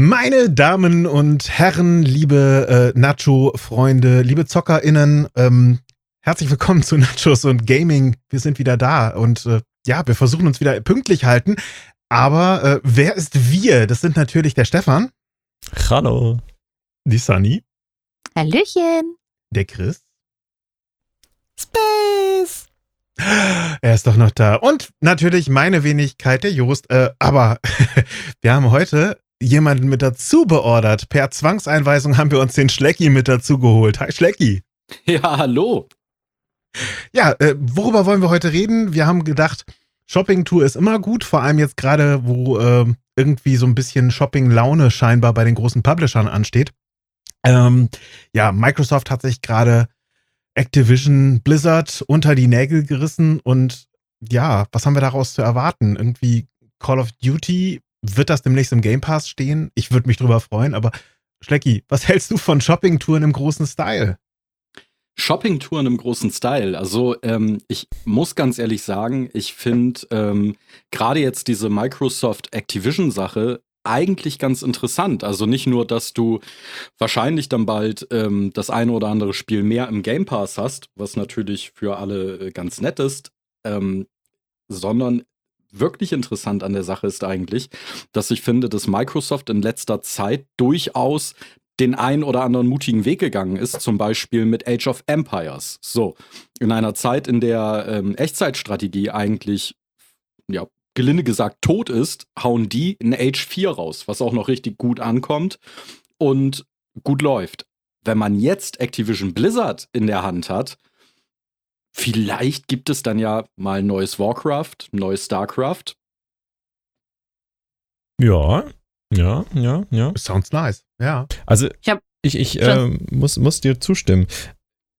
Meine Damen und Herren, liebe äh, Nacho-Freunde, liebe ZockerInnen, ähm, herzlich willkommen zu Nachos und Gaming. Wir sind wieder da und äh, ja, wir versuchen uns wieder pünktlich halten. Aber äh, wer ist wir? Das sind natürlich der Stefan. Hallo. Die Sunny. Hallöchen. Der Chris. Space. Er ist doch noch da. Und natürlich meine Wenigkeit, der Jost. Äh, aber wir haben heute jemanden mit dazu beordert. Per Zwangseinweisung haben wir uns den Schlecki mit dazu geholt. Hi Schlecki. Ja, hallo. Ja, äh, worüber wollen wir heute reden? Wir haben gedacht, Shopping-Tour ist immer gut, vor allem jetzt gerade, wo äh, irgendwie so ein bisschen Shopping-Laune scheinbar bei den großen Publishern ansteht. Ähm, ja, Microsoft hat sich gerade Activision Blizzard unter die Nägel gerissen und ja, was haben wir daraus zu erwarten? Irgendwie Call of Duty, wird das demnächst im Game Pass stehen? Ich würde mich drüber freuen, aber Schlecki, was hältst du von Shopping-Touren im großen Style? Shopping-Touren im großen Style. Also ähm, ich muss ganz ehrlich sagen, ich finde ähm, gerade jetzt diese Microsoft Activision-Sache eigentlich ganz interessant. Also nicht nur, dass du wahrscheinlich dann bald ähm, das eine oder andere Spiel mehr im Game Pass hast, was natürlich für alle äh, ganz nett ist, ähm, sondern wirklich interessant an der Sache ist eigentlich, dass ich finde, dass Microsoft in letzter Zeit durchaus den einen oder anderen mutigen Weg gegangen ist, zum Beispiel mit Age of Empires. So, in einer Zeit, in der ähm, Echtzeitstrategie eigentlich ja, gelinde gesagt tot ist, hauen die in Age 4 raus, was auch noch richtig gut ankommt und gut läuft. Wenn man jetzt Activision Blizzard in der Hand hat, vielleicht gibt es dann ja mal neues Warcraft, neues StarCraft. Ja, ja, ja, ja. Sounds nice, ja. Also ich, ich, ich äh, muss, muss dir zustimmen.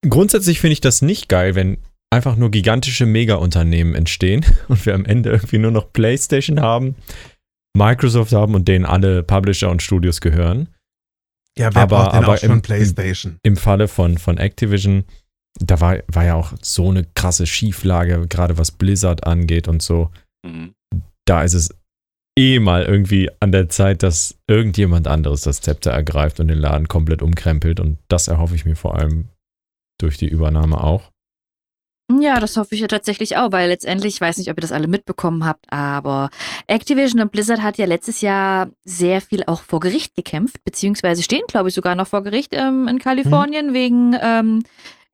Grundsätzlich finde ich das nicht geil, wenn einfach nur gigantische Mega-Unternehmen entstehen und wir am Ende irgendwie nur noch PlayStation haben, Microsoft haben und denen alle Publisher und Studios gehören. Ja, wer aber, aber auch schon im, PlayStation? Im, Im Falle von, von Activision, da war, war ja auch so eine krasse Schieflage, gerade was Blizzard angeht und so. Mhm. Da ist es eh mal irgendwie an der Zeit, dass irgendjemand anderes das Zepter ergreift und den Laden komplett umkrempelt. Und das erhoffe ich mir vor allem durch die Übernahme auch. Ja, das hoffe ich ja tatsächlich auch, weil letztendlich, ich weiß nicht, ob ihr das alle mitbekommen habt, aber Activision und Blizzard hat ja letztes Jahr sehr viel auch vor Gericht gekämpft, beziehungsweise stehen, glaube ich, sogar noch vor Gericht ähm, in Kalifornien mhm. wegen ähm,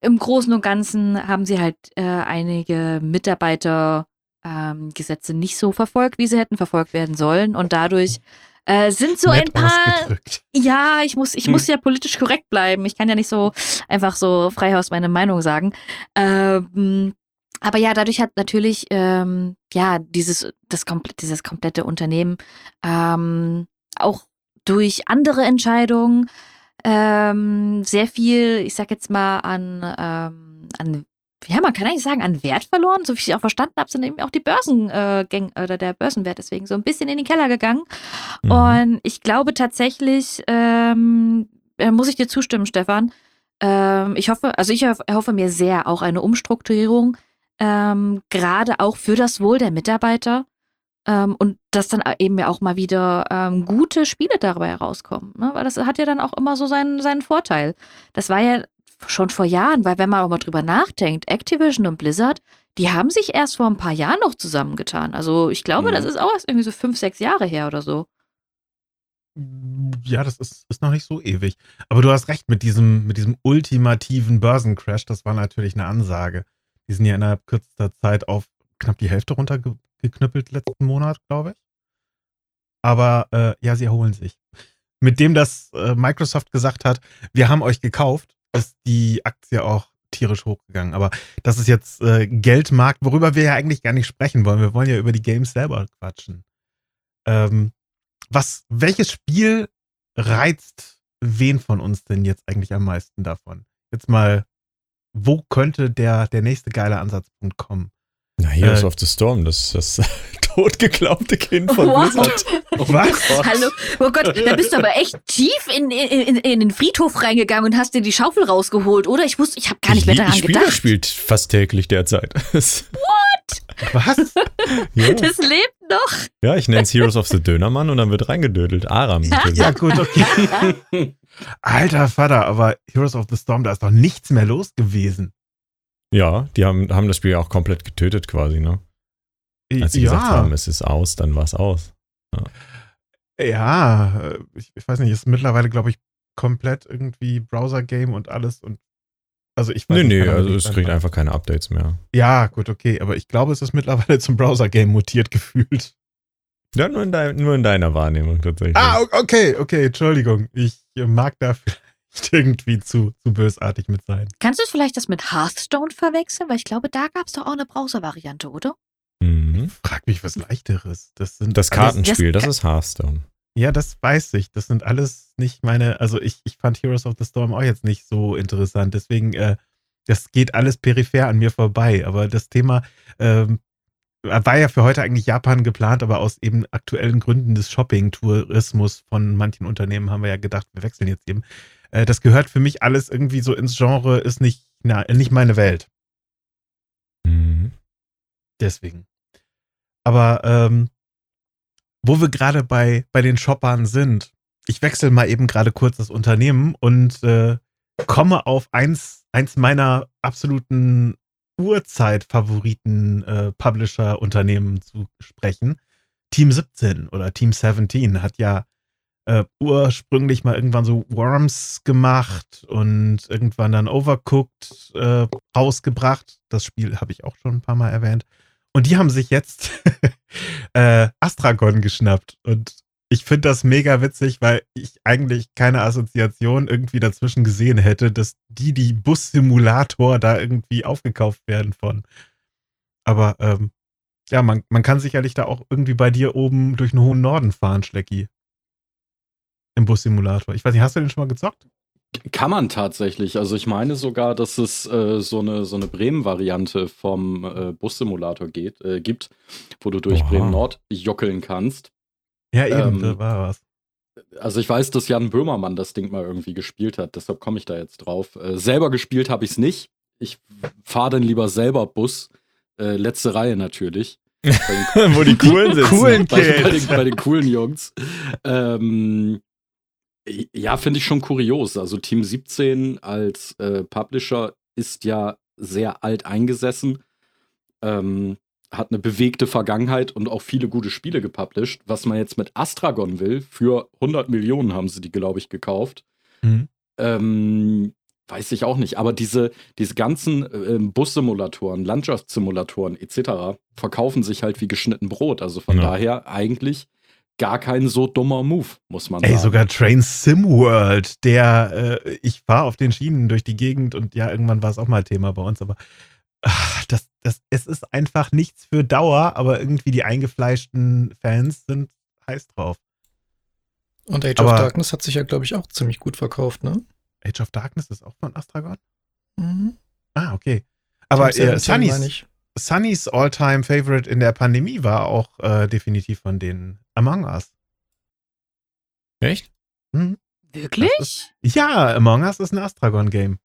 im Großen und Ganzen haben sie halt äh, einige Mitarbeitergesetze ähm, nicht so verfolgt, wie sie hätten verfolgt werden sollen und dadurch äh, sind so Nett ein paar. Ja, ich muss, ich hm. muss ja politisch korrekt bleiben. Ich kann ja nicht so einfach so frei aus meiner Meinung sagen. Ähm, aber ja, dadurch hat natürlich ähm, ja dieses das komplett dieses komplette Unternehmen ähm, auch durch andere Entscheidungen ähm, sehr viel, ich sag jetzt mal an ähm, an ja, man kann eigentlich sagen, an Wert verloren. So wie ich auch verstanden habe, sind eben auch die Börsengänge äh, oder der Börsenwert deswegen so ein bisschen in den Keller gegangen. Mhm. Und ich glaube tatsächlich, ähm, äh, muss ich dir zustimmen, Stefan. Ähm, ich hoffe, also ich erhoffe mir sehr auch eine Umstrukturierung, ähm, gerade auch für das Wohl der Mitarbeiter. Ähm, und dass dann eben ja auch mal wieder ähm, gute Spiele dabei herauskommen. Ne? Weil das hat ja dann auch immer so seinen, seinen Vorteil. Das war ja schon vor Jahren, weil wenn man auch mal drüber nachdenkt, Activision und Blizzard, die haben sich erst vor ein paar Jahren noch zusammengetan. Also ich glaube, mhm. das ist auch erst irgendwie so fünf, sechs Jahre her oder so. Ja, das ist, ist noch nicht so ewig. Aber du hast recht mit diesem, mit diesem ultimativen Börsencrash, das war natürlich eine Ansage. Die sind ja innerhalb kürzester Zeit auf knapp die Hälfte runtergeknüppelt letzten Monat, glaube ich. Aber äh, ja, sie erholen sich. Mit dem, dass äh, Microsoft gesagt hat, wir haben euch gekauft, ist die Aktie auch tierisch hochgegangen. Aber das ist jetzt äh, Geldmarkt, worüber wir ja eigentlich gar nicht sprechen wollen. Wir wollen ja über die Games selber quatschen. Ähm, was, welches Spiel reizt wen von uns denn jetzt eigentlich am meisten davon? Jetzt mal, wo könnte der, der nächste geile Ansatzpunkt kommen? Na, Heroes äh, of the Storm, das, das totgeglaubte Kind von What? Blizzard. Oh Was? Hallo? Oh Gott, da bist du aber echt tief in, in, in, den Friedhof reingegangen und hast dir die Schaufel rausgeholt, oder? Ich wusste, ich habe gar nicht mehr daran ich gedacht. spielt fast täglich derzeit. What? Was? ja. Das lebt noch? Ja, ich nenne es Heroes of the Dönermann und dann wird reingedödelt. Aram natürlich. Ja, gut, okay. Alter Vater, aber Heroes of the Storm, da ist doch nichts mehr los gewesen. Ja, die haben, haben das Spiel ja auch komplett getötet quasi, ne? Als sie ja. gesagt haben, es ist aus, dann war es aus. Ja, äh, ich, ich weiß nicht, ist mittlerweile, glaube ich, komplett irgendwie Browser-Game und alles und also ich weiß Nee, nicht, nee, also es kriegt einfach keine Updates mehr. Ja, gut, okay, aber ich glaube, es ist mittlerweile zum Browser-Game mutiert gefühlt. Ja, nur in, dein, nur in deiner Wahrnehmung tatsächlich. Ah, okay, okay, Entschuldigung. Ich mag da vielleicht irgendwie zu, zu bösartig mit sein. Kannst du vielleicht das mit Hearthstone verwechseln? Weil ich glaube, da gab es doch auch eine Browser-Variante, oder? Mhm. Frag mich was leichteres. Das sind Das Kartenspiel, das das- ist Hearthstone. Ja, das weiß ich. Das sind alles nicht meine, also ich, ich fand Heroes of the Storm auch jetzt nicht so interessant. Deswegen, äh, das geht alles peripher an mir vorbei. Aber das Thema ähm, war ja für heute eigentlich Japan geplant, aber aus eben aktuellen Gründen des Shopping-Tourismus von manchen Unternehmen haben wir ja gedacht, wir wechseln jetzt eben. Äh, das gehört für mich alles irgendwie so ins Genre, ist nicht, na, nicht meine Welt. Mhm. Deswegen. Aber ähm, wo wir gerade bei, bei den Shoppern sind, ich wechsle mal eben gerade kurz das Unternehmen und äh, komme auf eins, eins meiner absoluten Urzeit-Favoriten äh, Publisher-Unternehmen zu sprechen. Team 17 oder Team 17 hat ja äh, ursprünglich mal irgendwann so Worms gemacht und irgendwann dann Overcooked äh, rausgebracht. Das Spiel habe ich auch schon ein paar Mal erwähnt. Und die haben sich jetzt äh, Astragon geschnappt. Und ich finde das mega witzig, weil ich eigentlich keine Assoziation irgendwie dazwischen gesehen hätte, dass die die Bus-Simulator da irgendwie aufgekauft werden von. Aber ähm, ja, man, man kann sicherlich da auch irgendwie bei dir oben durch den hohen Norden fahren, Schlecki. Im Bus-Simulator. Ich weiß nicht, hast du den schon mal gezockt? Kann man tatsächlich. Also ich meine sogar, dass es äh, so eine, so eine Bremen-Variante vom äh, Bus-Simulator geht, äh, gibt, wo du durch. Bremen-Nord jockeln kannst. Ja, eben, Ähm, da war was. Also ich weiß, dass Jan Böhmermann das Ding mal irgendwie gespielt hat, deshalb komme ich da jetzt drauf. Äh, selber gespielt habe ich es nicht. Ich fahre dann lieber selber Bus. Äh, letzte Reihe natürlich. Bei den Wo die coolen. Coolen bei, bei, den, bei den coolen Jungs. Ähm, ja, finde ich schon kurios. Also Team 17 als äh, Publisher ist ja sehr alt eingesessen, ähm, hat eine bewegte Vergangenheit und auch viele gute Spiele gepublished. Was man jetzt mit Astragon will, für 100 Millionen haben sie die, glaube ich, gekauft. Mhm. Ähm, weiß ich auch nicht. Aber diese, diese ganzen äh, Bus-Simulatoren, Landschaftssimulatoren etc. verkaufen sich halt wie geschnitten Brot. Also von Ja. daher eigentlich gar kein so dummer Move, muss man Ey, sagen. sogar Train Sim World, der, äh, ich fahre auf den Schienen durch die Gegend und ja, irgendwann war es auch mal Thema bei uns, aber ach, das, das, es ist einfach nichts für Dauer, aber irgendwie die eingefleischten Fans sind heiß drauf. Und Age Aber- of Darkness hat sich ja, glaube ich, auch ziemlich gut verkauft, ne? Age of Darkness ist auch von Astragon? Mhm. Ah, okay. Aber äh, 17 meine Sunnys, ich. Sunnys All-Time Favorite in der Pandemie war auch äh, definitiv von den Among Us. Echt? Hm? Wirklich? Ja, Among Us ist ein Astragon-Game.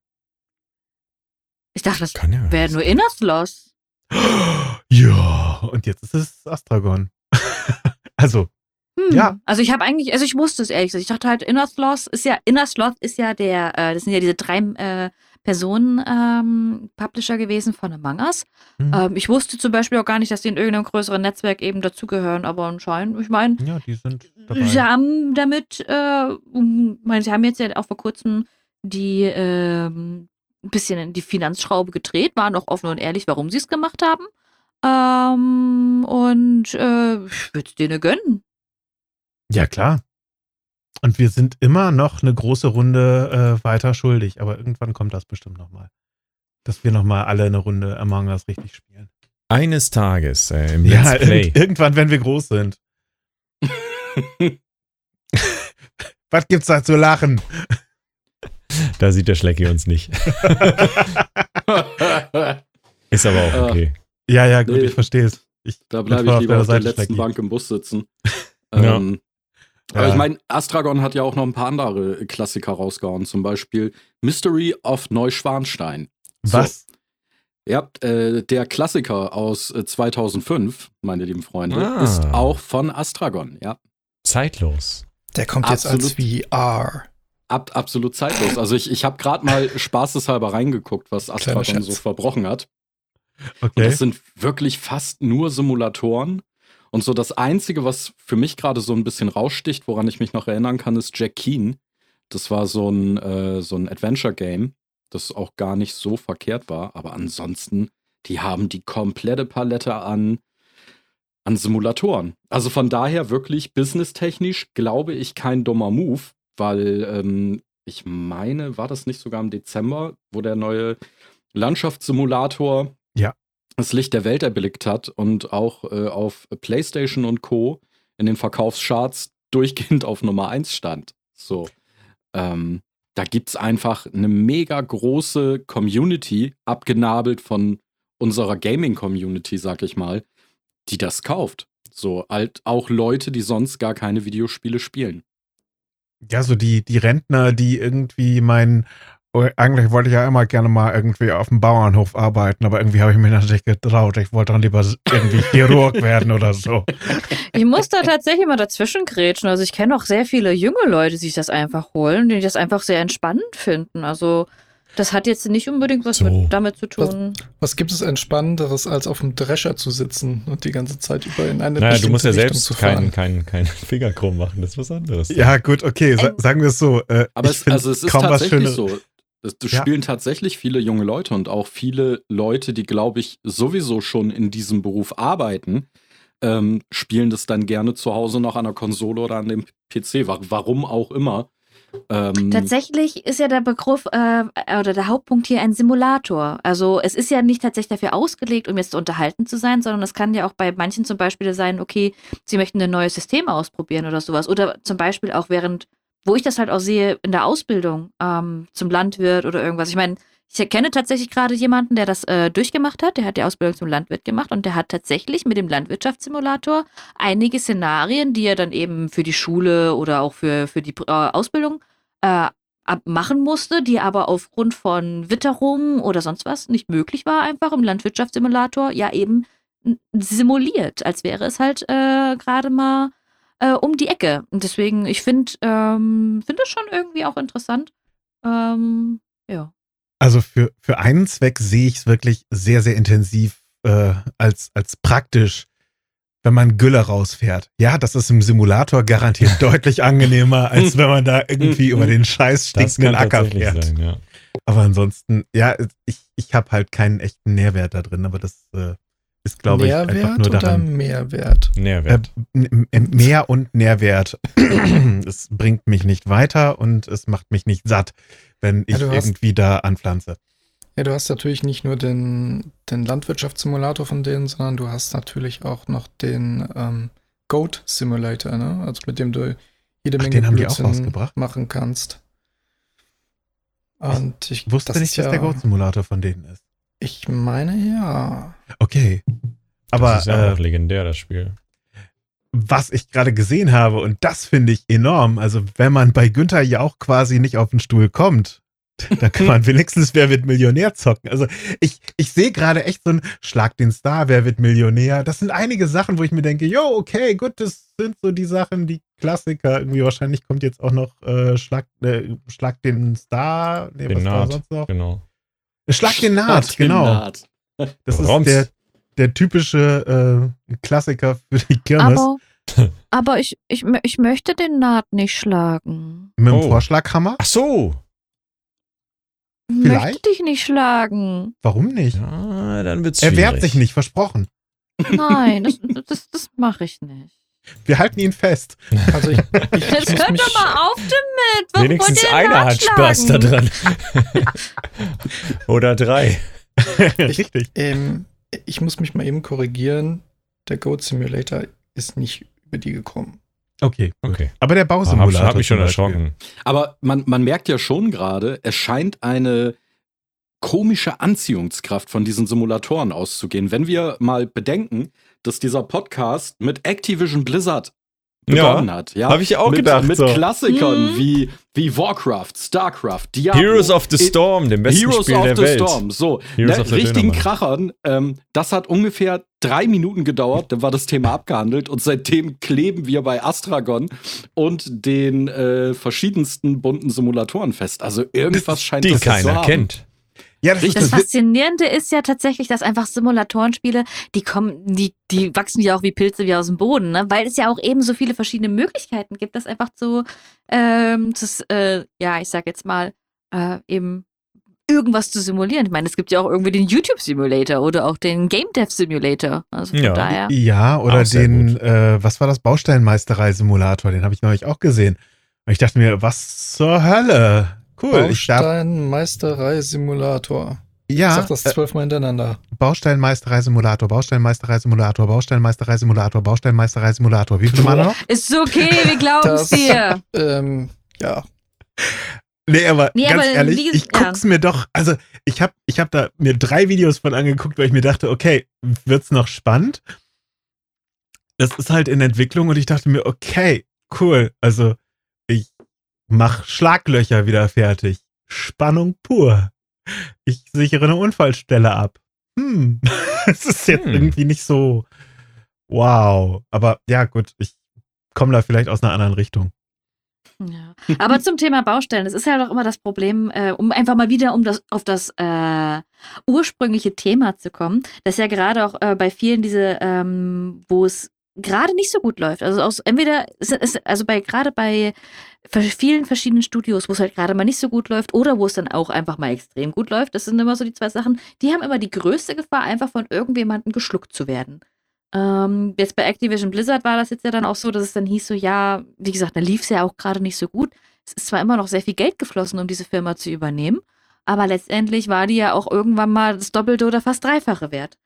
Ich dachte, das Kann ja. wäre nur Inner Sloth. Ja, und jetzt ist es Astragon. also, Hm. Ja. Also ich habe eigentlich, also ich wusste es ehrlich gesagt. Ich dachte halt, Inner Sloth ist ja, Inner Sloth ist ja der, äh, das sind ja diese drei äh, Personen ähm, Publisher gewesen von Among Us. hm, Ähm, ich wusste zum Beispiel auch gar nicht, dass die in irgendeinem größeren Netzwerk eben dazugehören, aber anscheinend, ich meine, ja, die sind dabei. sie haben damit, äh, ich meine, sie haben jetzt ja auch vor kurzem die ähm, ein bisschen in die Finanzschraube gedreht, waren auch offen und ehrlich, warum sie es gemacht haben. Ähm, und äh, ich würde es denen gönnen. Ja, klar. Und wir sind immer noch eine große Runde äh, weiter schuldig, aber irgendwann kommt das bestimmt nochmal. Dass wir nochmal alle eine Runde Among Us richtig spielen. Eines Tages äh, im Ja, Let's Play. irg irgendwann, wenn wir groß sind. Was gibt's da zu lachen? Da sieht der Schlecki uns nicht. Ist aber auch okay. ja, ja, gut, Nee. ich verstehe es. Da bleibe ich lieber auf der letzten. Bank im Bus sitzen. Ja. Ähm, Aber ich meine, Astragon hat ja auch noch ein paar andere Klassiker rausgehauen. Zum Beispiel Mystery of Neuschwanstein. So. Was? Ja, äh, der Klassiker aus äh, 2005, meine lieben Freunde, Ah. ist auch von Astragon. Ja, Zeitlos. Der kommt jetzt als VR. ab, absolut zeitlos. Also ich, ich habe gerade mal spaßeshalber reingeguckt, was Astragon so verbrochen hat. Und Okay. das sind wirklich fast nur Simulatoren. Und so das Einzige, was für mich gerade so ein bisschen raussticht, woran ich mich noch erinnern kann, ist Jack Keen. Das war so ein, äh, so ein Adventure-Game, das auch gar nicht so verkehrt war. Aber ansonsten, die haben die komplette Palette an, an Simulatoren. Also von daher wirklich businesstechnisch, glaube ich, kein dummer Move, weil ähm, ich meine, war das nicht sogar im Dezember, wo der neue Landschaftssimulator Ja. Das Licht der Welt erblickt hat und auch äh, auf PlayStation und Co. in den Verkaufscharts durchgehend auf Nummer 1 stand. So. Ähm, da gibt es einfach eine mega große Community, abgenabelt von unserer Gaming-Community, sag ich mal, die das kauft. So, halt auch Leute, die sonst gar keine Videospiele spielen. Ja, so die, die Rentner, die irgendwie meinen, oh, eigentlich wollte ich ja immer gerne mal irgendwie auf dem Bauernhof arbeiten, aber irgendwie habe ich mich natürlich getraut. Ich wollte dann lieber irgendwie Chirurg werden oder so. Ich muss da tatsächlich mal dazwischen grätschen. Also ich kenne auch sehr viele junge Leute, die sich das einfach holen, die das einfach sehr entspannend finden. Also das hat jetzt nicht unbedingt was So. mit, damit zu tun. Was gibt es Entspannenderes, als auf dem Drescher zu sitzen und die ganze Zeit über in eine Naja, du musst ja Richtung selbst keinen kein, kein Fingerkrumm machen. Das ist was anderes. Ja, gut, okay, sa sagen wir es so. Äh, Aber ich es, also es ist kaum was tatsächlich Schöneres. so. Es es Ja. spielen tatsächlich viele junge Leute und auch viele Leute, die, glaube ich, sowieso schon in diesem Beruf arbeiten, ähm, spielen das dann gerne zu Hause noch an der Konsole oder an dem PC. Wa- Warum auch immer. Ähm, Tatsächlich ist ja der Begriff äh, oder der Hauptpunkt hier ein Simulator. Also es ist ja nicht tatsächlich dafür ausgelegt, um jetzt unterhalten zu sein, sondern es kann ja auch bei manchen zum Beispiel sein, okay, sie möchten ein neues System ausprobieren oder sowas. Oder zum Beispiel auch während, wo ich das halt auch sehe, in der Ausbildung ähm, zum Landwirt oder irgendwas. Ich meine, ich kenne tatsächlich gerade jemanden, der das äh, durchgemacht hat. Der hat die Ausbildung zum Landwirt gemacht und der hat tatsächlich mit dem Landwirtschaftssimulator einige Szenarien, die er dann eben für die Schule oder auch für, für die äh, Ausbildung äh, machen musste, die aber aufgrund von Witterung oder sonst was nicht möglich war, einfach im Landwirtschaftssimulator ja eben simuliert, als wäre es halt äh, gerade mal äh, um die Ecke. Und deswegen, ich finde ähm, find das schon irgendwie auch interessant. Ähm, ja. Also für, für einen Zweck sehe ich es wirklich sehr, sehr intensiv äh, als, als praktisch, wenn man Gülle rausfährt. Ja, das ist im Simulator garantiert deutlich angenehmer, als wenn man da irgendwie über den scheiß stinkenden Acker fährt. sein, ja. Aber ansonsten, ja, ich, ich habe halt keinen echten Nährwert da drin, aber das äh, ist, glaube ich, einfach Nährwert nur oder daran. Mehrwert? Äh, Nährwert. n- mehr und Nährwert. es bringt mich nicht weiter und es macht mich nicht satt, wenn ich Ja, hast- irgendwie da anpflanze. Ja, du hast natürlich nicht nur den, den Landwirtschaftssimulator von denen, sondern du hast natürlich auch noch den ähm, Goat Simulator, ne? Also mit dem du jede Ach, Menge den haben die auch Blödsinn rausgebracht? machen kannst. Und ich Ich wusste das nicht, ist dass ja, der Goat-Simulator von denen ist. Ich meine ja. Okay. Aber das ist ja äh, auch legendär, das Spiel. was ich gerade gesehen habe, und das finde ich enorm, also wenn man bei Günther ja auch quasi nicht auf den Stuhl kommt, dann kann man wenigstens Wer wird Millionär zocken. Also ich, ich sehe gerade echt so ein Schlag den Star, Wer wird Millionär. Das sind einige Sachen, wo ich mir denke, jo, okay, gut, das sind so die Sachen, die Klassiker. Irgendwie wahrscheinlich kommt jetzt auch noch äh, Schlag, äh, Schlag den Star. Nee, Den was war Naht, sonst noch? genau. Schlag den Naht, Schlag den genau. Naht. Das ist Roms. der, der typische äh, Klassiker für die Kirmes. Aber, aber ich, ich, ich möchte den Naht nicht schlagen. mit dem Oh. Vorschlaghammer? Ach so. Ich Vielleicht? möchte dich nicht schlagen. Warum nicht? Ja, dann wird's Er wehrt sich nicht, versprochen. Nein, das, das, das mache ich nicht. Wir halten ihn fest. Also ich, ich, Jetzt ich hört mich, doch mal auf damit. Warum Wenigstens wollt ihr den einer hat Spaß schlagen? daran. Oder drei. Richtig. ähm, ich muss mich mal eben korrigieren. Der Goat Simulator ist nicht über die gekommen. Okay. Okay. Aber der Bausimulator. hab mich schon zum Beispiel. erschrocken. Aber man, man merkt ja schon gerade, es scheint eine komische Anziehungskraft von diesen Simulatoren auszugehen. Wenn wir mal bedenken, dass dieser Podcast mit Activision Blizzard begonnen ja, hat. Ja, habe ich auch mit, gedacht. Mit so. Klassikern mhm. wie, wie Warcraft, Starcraft, Diablo. Heroes of the Storm, dem besten Heroes Spiel of der the Welt. Storm, so. Ne, richtigen Krachern. Ähm, das hat ungefähr drei Minuten gedauert, dann war das Thema abgehandelt und seitdem kleben wir bei Astragon und den äh, verschiedensten bunten Simulatoren fest. Also irgendwas scheint Die das keiner zu haben. kennt. Ja, das, das Faszinierende ist ja tatsächlich, dass einfach Simulatorenspiele, die kommen, die, die wachsen ja auch wie Pilze wie aus dem Boden, ne? weil es ja auch eben so viele verschiedene Möglichkeiten gibt, das einfach zu, ähm, zu äh, ja, ich sag jetzt mal, äh, eben irgendwas zu simulieren. Ich meine, es gibt ja auch irgendwie den YouTube Simulator oder auch den Game Dev Simulator. Also von ja. daher. Ja, oder den, äh, was war das, Bausteinmeisterei-Simulator, den habe ich neulich auch gesehen. Und ich dachte mir, was zur Hölle? Cool. Bausteinmeisterei-Simulator. Ja. Sag das zwölfmal hintereinander. Bausteinmeisterei-Simulator, Bausteinmeisterei-Simulator, Bausteinmeisterei-Simulator, Bausteinmeisterei-Simulator. Wie viele Male noch? Ist okay, wir glauben es dir. Ähm, ja. Nee, aber nee, ganz aber ehrlich, ich guck's ja. mir doch, also ich habe ich hab da mir drei Videos von angeguckt, weil ich mir dachte, okay, wird's noch spannend? Das ist halt in Entwicklung und ich dachte mir, okay, cool, also ich mach Schlaglöcher wieder fertig. Spannung pur. Ich sichere eine Unfallstelle ab. Hm, es ist jetzt hm. irgendwie nicht so wow. Aber ja, gut, ich komme da vielleicht aus einer anderen Richtung. Ja. Aber zum Thema Baustellen, das ist ja doch immer das Problem, äh, um einfach mal wieder um das, auf das äh, ursprüngliche Thema zu kommen, dass ja gerade auch äh, bei vielen diese, ähm, wo es gerade nicht so gut läuft. Also aus, entweder, also bei gerade bei vielen verschiedenen Studios, wo es halt gerade mal nicht so gut läuft oder wo es dann auch einfach mal extrem gut läuft, das sind immer so die zwei Sachen, die haben immer die größte Gefahr, einfach von irgendjemandem geschluckt zu werden. Ähm, jetzt bei Activision Blizzard war das jetzt ja dann auch so, dass es dann hieß so, ja, wie gesagt, da lief es ja auch gerade nicht so gut. Es ist zwar immer noch sehr viel Geld geflossen, um diese Firma zu übernehmen, aber letztendlich war die ja auch irgendwann mal das Doppelte oder fast Dreifache wert.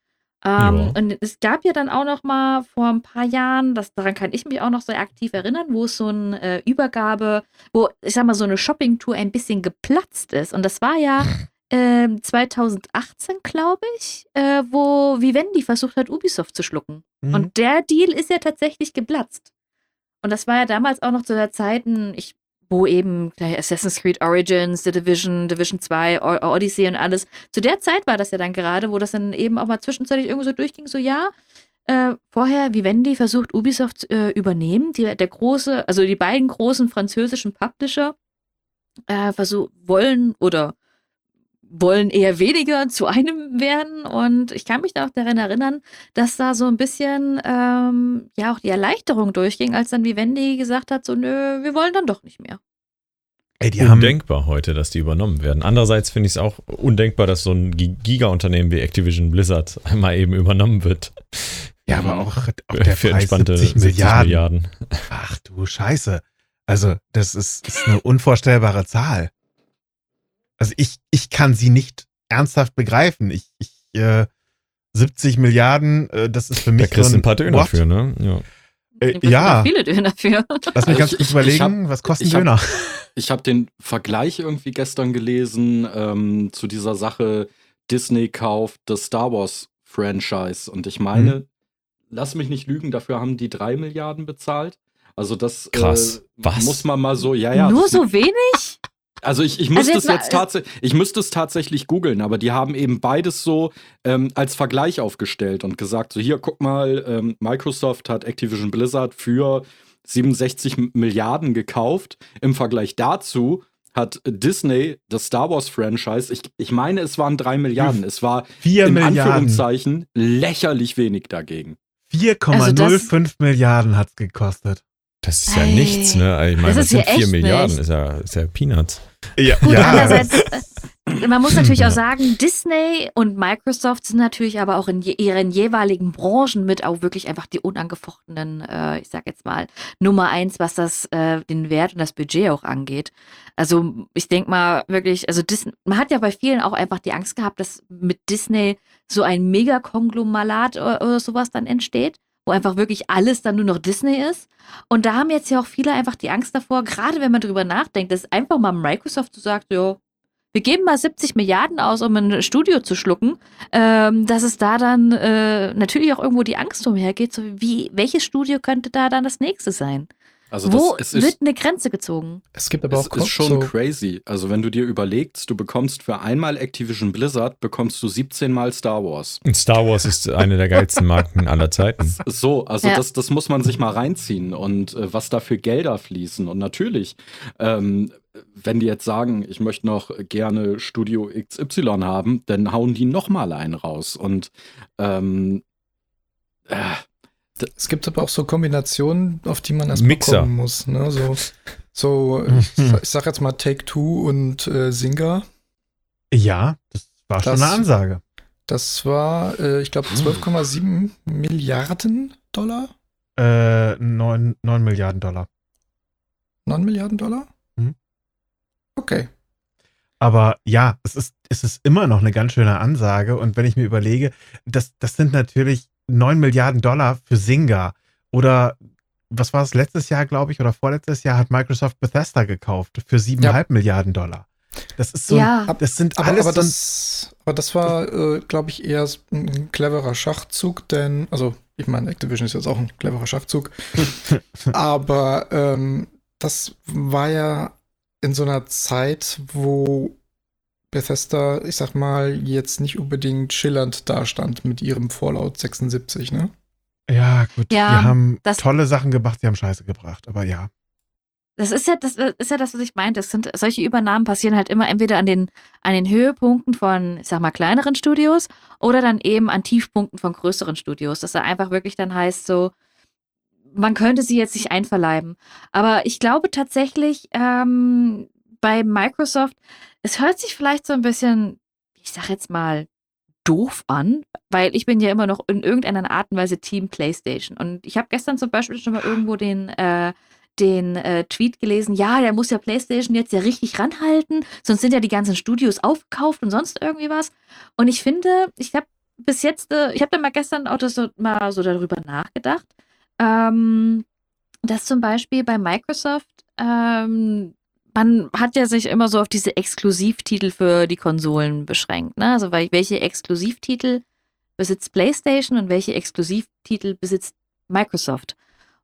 Ähm, und es gab ja dann auch noch mal vor ein paar Jahren, das, daran kann ich mich auch noch sehr aktiv erinnern, wo es so eine äh, Übergabe, wo ich sag mal so eine Shoppingtour ein bisschen geplatzt ist. Und das war ja äh, 2018, glaube ich, äh, wo Vivendi versucht hat, Ubisoft zu schlucken. Mhm. Und der Deal ist ja tatsächlich geplatzt. Und das war ja damals auch noch zu der Zeit, ich wo eben Assassin's Creed Origins, The Division, Division 2, Odyssey und alles. Zu der Zeit war das ja dann gerade, wo das dann eben auch mal zwischenzeitlich irgendwo so durchging, so ja, äh, vorher Vivendi versucht Ubisoft äh, übernehmen, die, der große, also die beiden großen französischen Publisher äh, versuch, wollen oder wollen eher weniger zu einem werden. Und ich kann mich da auch daran erinnern, dass da so ein bisschen ähm, ja auch die Erleichterung durchging, als dann Vivendi gesagt hat, so nö, wir wollen dann doch nicht mehr. Ey, die undenkbar haben heute, dass die übernommen werden. Andererseits finde ich es auch undenkbar, dass so ein Giga-Unternehmen wie Activision Blizzard einmal eben übernommen wird. Ja, aber auch, auch der für Preis entspannte 70 Milliarden. Milliarden. Ach du Scheiße. Also, das ist, ist eine unvorstellbare Zahl. Also ich, ich kann sie nicht ernsthaft begreifen. Ich, ich äh, 70 Milliarden, äh, das ist für mich. Da kriegst so ein, ein paar Döner für, ne? Ja. Äh, ja. viele Döner für. Lass mich ganz kurz überlegen, hab, was kostet ein Döner? Hab, ich habe den Vergleich irgendwie gestern gelesen ähm, zu dieser Sache, Disney kauft das Star Wars Franchise. Und ich meine, hm. lass mich nicht lügen, dafür haben die drei Milliarden bezahlt. Also das Krass. Äh, Was? muss man mal so, ja, ja. Nur so wenig? Also ich, ich müsste also es jetzt tatsächlich, ich müsste es tatsächlich googeln, aber die haben eben beides so ähm, als Vergleich aufgestellt und gesagt, so hier, guck mal, ähm, Microsoft hat Activision Blizzard für 67 Milliarden gekauft. Im Vergleich dazu hat Disney das Star Wars Franchise, ich, ich meine, es waren drei Milliarden. Es war Vier in Milliarden. Anführungszeichen lächerlich wenig dagegen. 4,05 also Milliarden hat es gekostet. Das ist ja hey. nichts, ne? Ich meine, das, das sind 4 Milliarden, ist ja, ist ja Peanuts. Ja, Gut, ja. andererseits, äh, man muss natürlich auch sagen, Disney und Microsoft sind natürlich aber auch in je, ihren jeweiligen Branchen mit auch wirklich einfach die unangefochtenen, äh, ich sag jetzt mal, Nummer eins, was das, äh, den Wert und das Budget auch angeht. Also ich denke mal wirklich, also Disney, man hat ja bei vielen auch einfach die Angst gehabt, dass mit Disney so ein Megakonglomerat oder, oder sowas dann entsteht wo einfach wirklich alles dann nur noch Disney ist. Und da haben jetzt ja auch viele einfach die Angst davor, gerade wenn man drüber nachdenkt, dass einfach mal Microsoft so sagt, ja, wir geben mal 70 Milliarden aus, um ein Studio zu schlucken, ähm, dass es da dann äh, natürlich auch irgendwo die Angst umhergeht, so wie, welches Studio könnte da dann das nächste sein? Also Wo das, wird eine Grenze gezogen? Es gibt aber auch es ist schon so crazy. Also wenn du dir überlegst, du bekommst für einmal Activision Blizzard bekommst du 17 mal Star Wars. Und Star Wars ist eine der geilsten Marken aller Zeiten. So, also ja. das, das muss man sich mal reinziehen und äh, was da für Gelder fließen. Und natürlich, ähm, wenn die jetzt sagen, ich möchte noch gerne Studio XY haben, dann hauen die noch mal einen raus. Und ähm, äh, es gibt aber auch so Kombinationen, auf die man erst Mixer. kommen muss. Ne? So, so ich, sag jetzt mal Take Two und äh, Singer. Ja, das war schon eine Ansage. Das war, äh, ich glaube, 12,7 Milliarden Dollar. Äh, 9, 9 Milliarden Dollar. 9 Milliarden Dollar? Mhm. Okay. Aber ja, es ist, es ist immer noch eine ganz schöne Ansage. Und wenn ich mir überlege, das, das sind natürlich 9 Milliarden Dollar für Singa. Oder was war es letztes Jahr, glaube ich, oder vorletztes Jahr hat Microsoft Bethesda gekauft für 7,5 ja. Milliarden Dollar. Das ist so, ja. das sind aber, alles aber das, aber das war, äh, glaube ich, eher ein cleverer Schachzug, denn, also ich meine, Activision ist jetzt auch ein cleverer Schachzug, aber ähm, das war ja in so einer Zeit, wo Bethesda, ich sag mal, jetzt nicht unbedingt schillernd dastand mit ihrem Fallout 76, ne? Ja, gut. Ja, die haben tolle Sachen gemacht, die haben Scheiße gebracht, aber ja. Das ist ja das, ist ja das, was ich meinte. Das sind, solche Übernahmen passieren halt immer entweder an den, an den Höhepunkten von, ich sag mal, kleineren Studios oder dann eben an Tiefpunkten von größeren Studios. Dass da einfach wirklich dann heißt, so, man könnte sie jetzt nicht einverleiben. Aber ich glaube tatsächlich, ähm, bei Microsoft, es hört sich vielleicht so ein bisschen, ich sag jetzt mal, doof an, weil ich bin ja immer noch in irgendeiner Art und Weise Team PlayStation. Und ich habe gestern zum Beispiel schon mal irgendwo den, äh, den äh, Tweet gelesen, ja, der muss ja PlayStation jetzt ja richtig ranhalten, sonst sind ja die ganzen Studios aufgekauft und sonst irgendwie was. Und ich finde, ich habe bis jetzt, äh, ich habe da mal gestern auch das so, mal so darüber nachgedacht, ähm, dass zum Beispiel bei Microsoft ähm, man hat ja sich immer so auf diese Exklusivtitel für die Konsolen beschränkt. Ne? Also welche Exklusivtitel besitzt PlayStation und welche Exklusivtitel besitzt Microsoft?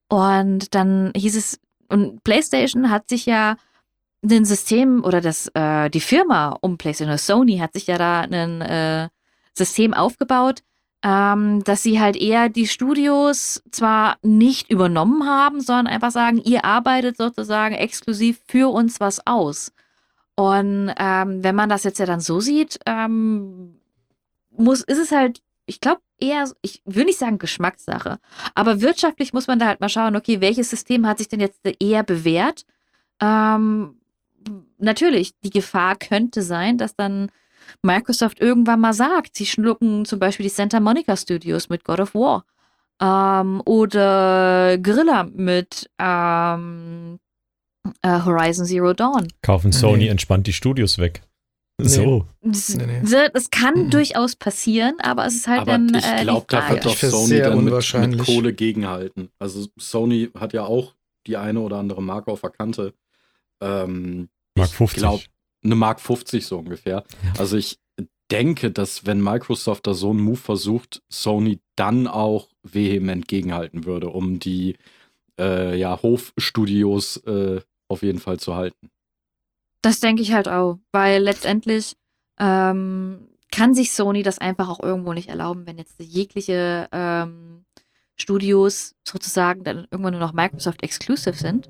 Und dann hieß es, und PlayStation hat sich ja ein System oder das, äh, die Firma um PlayStation, Sony hat sich ja da ein äh, System aufgebaut, ähm, dass sie halt eher die Studios zwar nicht übernommen haben, sondern einfach sagen, ihr arbeitet sozusagen exklusiv für uns was aus. Und ähm, wenn man das jetzt ja dann so sieht, ähm, muss, ist es halt, ich glaube, eher, ich will nicht sagen Geschmackssache, aber wirtschaftlich muss man da halt mal schauen, okay, welches System hat sich denn jetzt eher bewährt? Ähm, natürlich, die Gefahr könnte sein, dass dann Microsoft irgendwann mal sagt. Sie schlucken zum Beispiel die Santa Monica Studios mit God of War. Ähm, oder Grilla mit ähm, äh, Horizon Zero Dawn. Kaufen Sony nee. entspannt die Studios weg. Nee. So. Das, nee, das kann mhm. durchaus passieren, aber es ist halt aber dann. Ich äh, glaube, da wird doch Sony dann mit, mit, Kohle gegenhalten. Also Sony hat ja auch die eine oder andere Marke auf der Kante. Ähm, Mark 50. Ich glaube, eine Mark 50 so ungefähr. Also ich denke, dass wenn Microsoft da so einen Move versucht, Sony dann auch vehement gegenhalten würde, um die äh, ja, Hofstudios äh, auf jeden Fall zu halten. Das denke ich halt auch, weil letztendlich ähm, kann sich Sony das einfach auch irgendwo nicht erlauben, wenn jetzt jegliche ähm, Studios sozusagen dann irgendwann nur noch Microsoft Exclusive sind.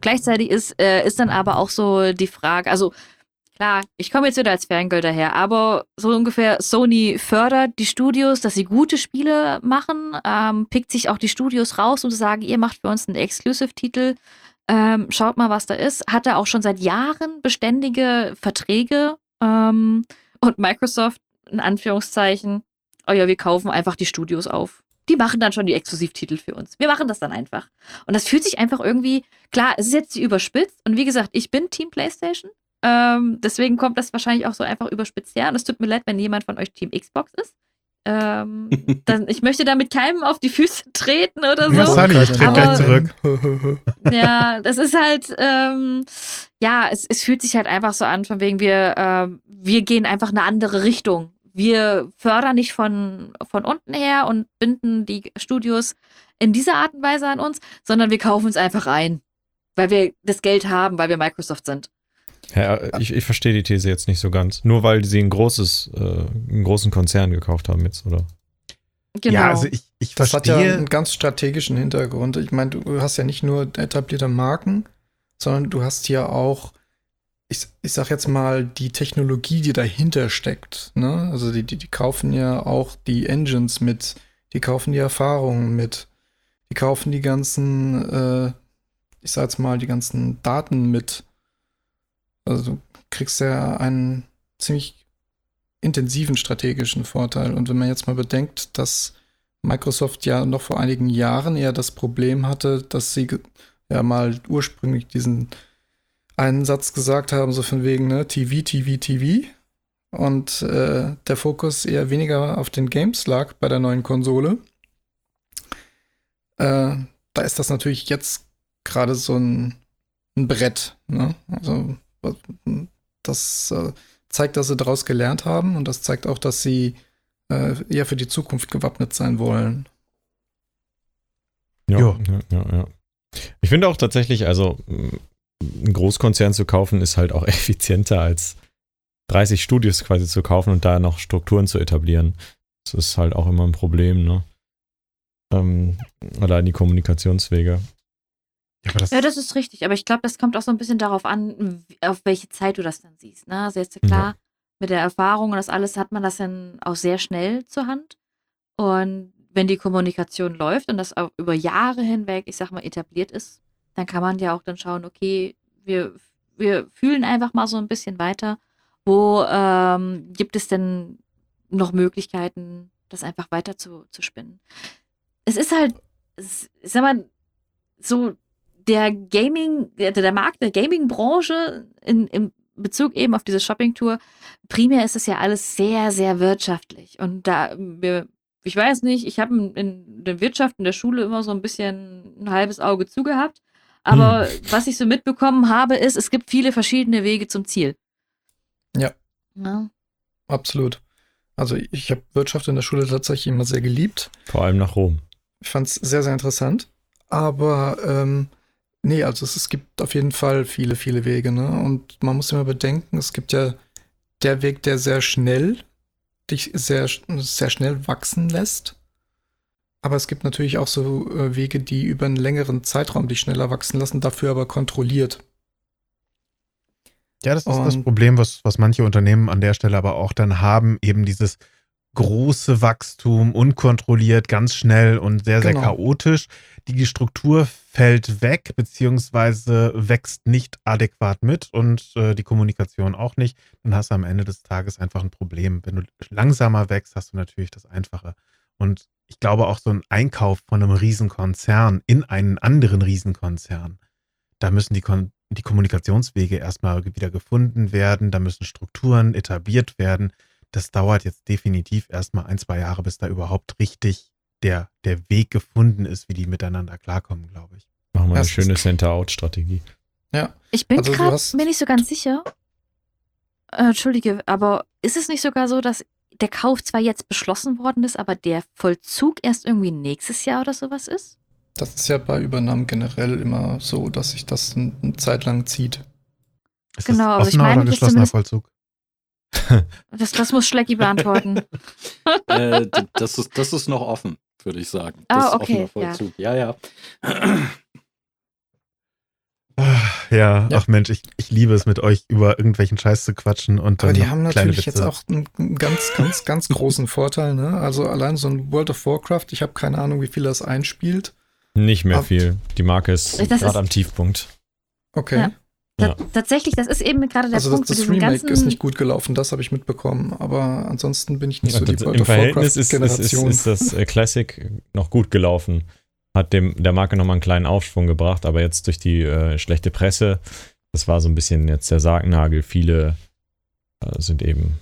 Gleichzeitig ist, äh, ist dann aber auch so die Frage, also Klar, ich komme jetzt wieder als Fangirl daher, aber so ungefähr Sony fördert die Studios, dass sie gute Spiele machen, ähm, pickt sich auch die Studios raus, zu sagen, ihr macht für uns einen Exclusive-Titel, ähm, schaut mal, was da ist. Hat er auch schon seit Jahren beständige Verträge ähm, und Microsoft, in Anführungszeichen, oh ja, wir kaufen einfach die Studios auf. Die machen dann schon die Exklusivtitel für uns. Wir machen das dann einfach. Und das fühlt sich einfach irgendwie, klar, es ist jetzt überspitzt. Und wie gesagt, ich bin Team PlayStation. Ähm, deswegen kommt das wahrscheinlich auch so einfach überspitzt her. Und es tut mir leid, wenn jemand von euch Team Xbox ist. Ähm, dann, ich möchte damit keinem auf die Füße treten oder so. Ja, Sally, ich trete gleich zurück. ja, das ist halt, ähm, ja, es, es fühlt sich halt einfach so an, von wegen wir, äh, wir gehen einfach eine andere Richtung. Wir fördern nicht von, von unten her und binden die Studios in dieser Art und Weise an uns, sondern wir kaufen uns einfach ein, weil wir das Geld haben, weil wir Microsoft sind. Ja, ich, ich verstehe die These jetzt nicht so ganz. Nur weil sie ein großes, äh, einen großen Konzern gekauft haben jetzt, oder? Genau. Ja, also ich, ich Das hat ja verstehe. einen ganz strategischen Hintergrund. Ich meine, du hast ja nicht nur etablierte Marken, sondern du hast ja auch, ich, ich sag jetzt mal, die Technologie, die dahinter steckt. Ne? Also die, die, die kaufen ja auch die Engines mit, die kaufen die Erfahrungen mit, die kaufen die ganzen, äh, ich sag jetzt mal, die ganzen Daten mit. Also du kriegst ja einen ziemlich intensiven strategischen Vorteil. Und wenn man jetzt mal bedenkt, dass Microsoft ja noch vor einigen Jahren eher das Problem hatte, dass sie ja mal ursprünglich diesen einen Satz gesagt haben, so von wegen, ne, TV, TV, TV. Und äh, der Fokus eher weniger auf den Games lag bei der neuen Konsole. Äh, da ist das natürlich jetzt gerade so ein, ein Brett. Ne? Also das äh, zeigt, dass sie daraus gelernt haben und das zeigt auch, dass sie äh, eher für die Zukunft gewappnet sein wollen. Ja, ja, ja, ja. Ich finde auch tatsächlich, also mh, einen Großkonzern zu kaufen ist halt auch effizienter als 30 Studios quasi zu kaufen und da noch Strukturen zu etablieren. Das ist halt auch immer ein Problem, ne? Ähm, allein die Kommunikationswege. Ja, das, Ja, das ist richtig, aber ich glaube, das kommt auch so ein bisschen darauf an, auf welche Zeit du das dann siehst. Ne? Also jetzt klar, mit der Erfahrung und das alles hat man das dann auch sehr schnell zur Hand. Und wenn die Kommunikation läuft und das auch über Jahre hinweg, ich sag mal, etabliert ist, dann kann man ja auch dann schauen, okay, wir, wir fühlen einfach mal so ein bisschen weiter. Wo ähm, gibt es denn noch Möglichkeiten, das einfach weiter zu, zu spinnen? Es ist halt, ich sag mal, so der Gaming, der, Markt der Gaming-Branche in, im Bezug eben auf diese Shopping-Tour, primär ist es ja alles sehr, sehr wirtschaftlich. Und da, wir, ich weiß nicht, ich habe in, der Wirtschaft in der Schule immer so ein bisschen ein halbes Auge zugehabt. Aber was ich so mitbekommen habe, ist, es gibt viele verschiedene Wege zum Ziel. Ja. Ja. Absolut. Also ich habe Wirtschaft in der Schule tatsächlich immer sehr geliebt. Vor allem nach Rom. Ich fand es sehr, sehr interessant. Aber ähm, nee, also es, es gibt auf jeden Fall viele, viele Wege. Ne? Und man muss immer bedenken, es gibt ja der Weg, der sehr schnell dich sehr, sehr schnell wachsen lässt. Aber es gibt natürlich auch so äh, Wege, die über einen längeren Zeitraum dich schneller wachsen lassen, dafür aber kontrolliert. ja, das ist das und- Problem, was, was manche Unternehmen an der Stelle aber auch dann haben, eben dieses große Wachstum, unkontrolliert, ganz schnell und sehr, sehr Genau. chaotisch. Die Struktur fällt weg, beziehungsweise wächst nicht adäquat mit und äh, die Kommunikation auch nicht. Dann hast du am Ende des Tages einfach ein Problem. Wenn du langsamer wächst, hast du natürlich das Einfache. Und ich glaube auch so ein Einkauf von einem Riesenkonzern in einen anderen Riesenkonzern, da müssen die, Kon die Kommunikationswege erstmal wieder gefunden werden, da müssen Strukturen etabliert werden. Das dauert jetzt definitiv erstmal ein, zwei Jahre, bis da überhaupt richtig der, der Weg gefunden ist, wie die miteinander klarkommen, glaube ich. Machen wir eine schöne Center-Out-Strategie. Ja, Ich bin Also gerade mir nicht so ganz sicher. Äh, Entschuldige, aber ist es nicht sogar so, dass der Kauf zwar jetzt beschlossen worden ist, aber der Vollzug erst irgendwie nächstes Jahr oder sowas ist? das ist ja bei Übernahmen generell immer so, dass sich das ein- eine Zeit lang zieht. Ist Genau, aber ich meine, oder geschlossener Vollzug? Das, das muss Schlecki beantworten. äh, das, ist, das ist noch offen, würde ich sagen. Ah, Das ist okay, offener Vollzug. Ja, ja. Ah, Ja, Ja. ach Mensch, ich, ich liebe es mit euch über irgendwelchen Scheiß zu quatschen und dann Aber die haben natürlich jetzt Witze. auch einen ganz, ganz, ganz großen Vorteil. Ne? Also allein so ein World of Warcraft, ich habe keine Ahnung, wie viel das einspielt. Nicht mehr Ab- viel. Die Marke ist Das gerade ist- am Tiefpunkt. Okay. Ja. Ja. Ta- Tatsächlich, das ist eben gerade der Also das, Punkt das mit diesem Remake ganzen. ist nicht gut gelaufen, das habe ich mitbekommen. Aber ansonsten bin ich nicht so die Also World Im of Verhältnis ist, ist, ist, das äh, Classic noch gut gelaufen. Hat dem, der Marke nochmal einen kleinen Aufschwung gebracht, aber jetzt durch die äh, schlechte Presse, das war so ein bisschen jetzt der Sargnagel. Viele äh, sind eben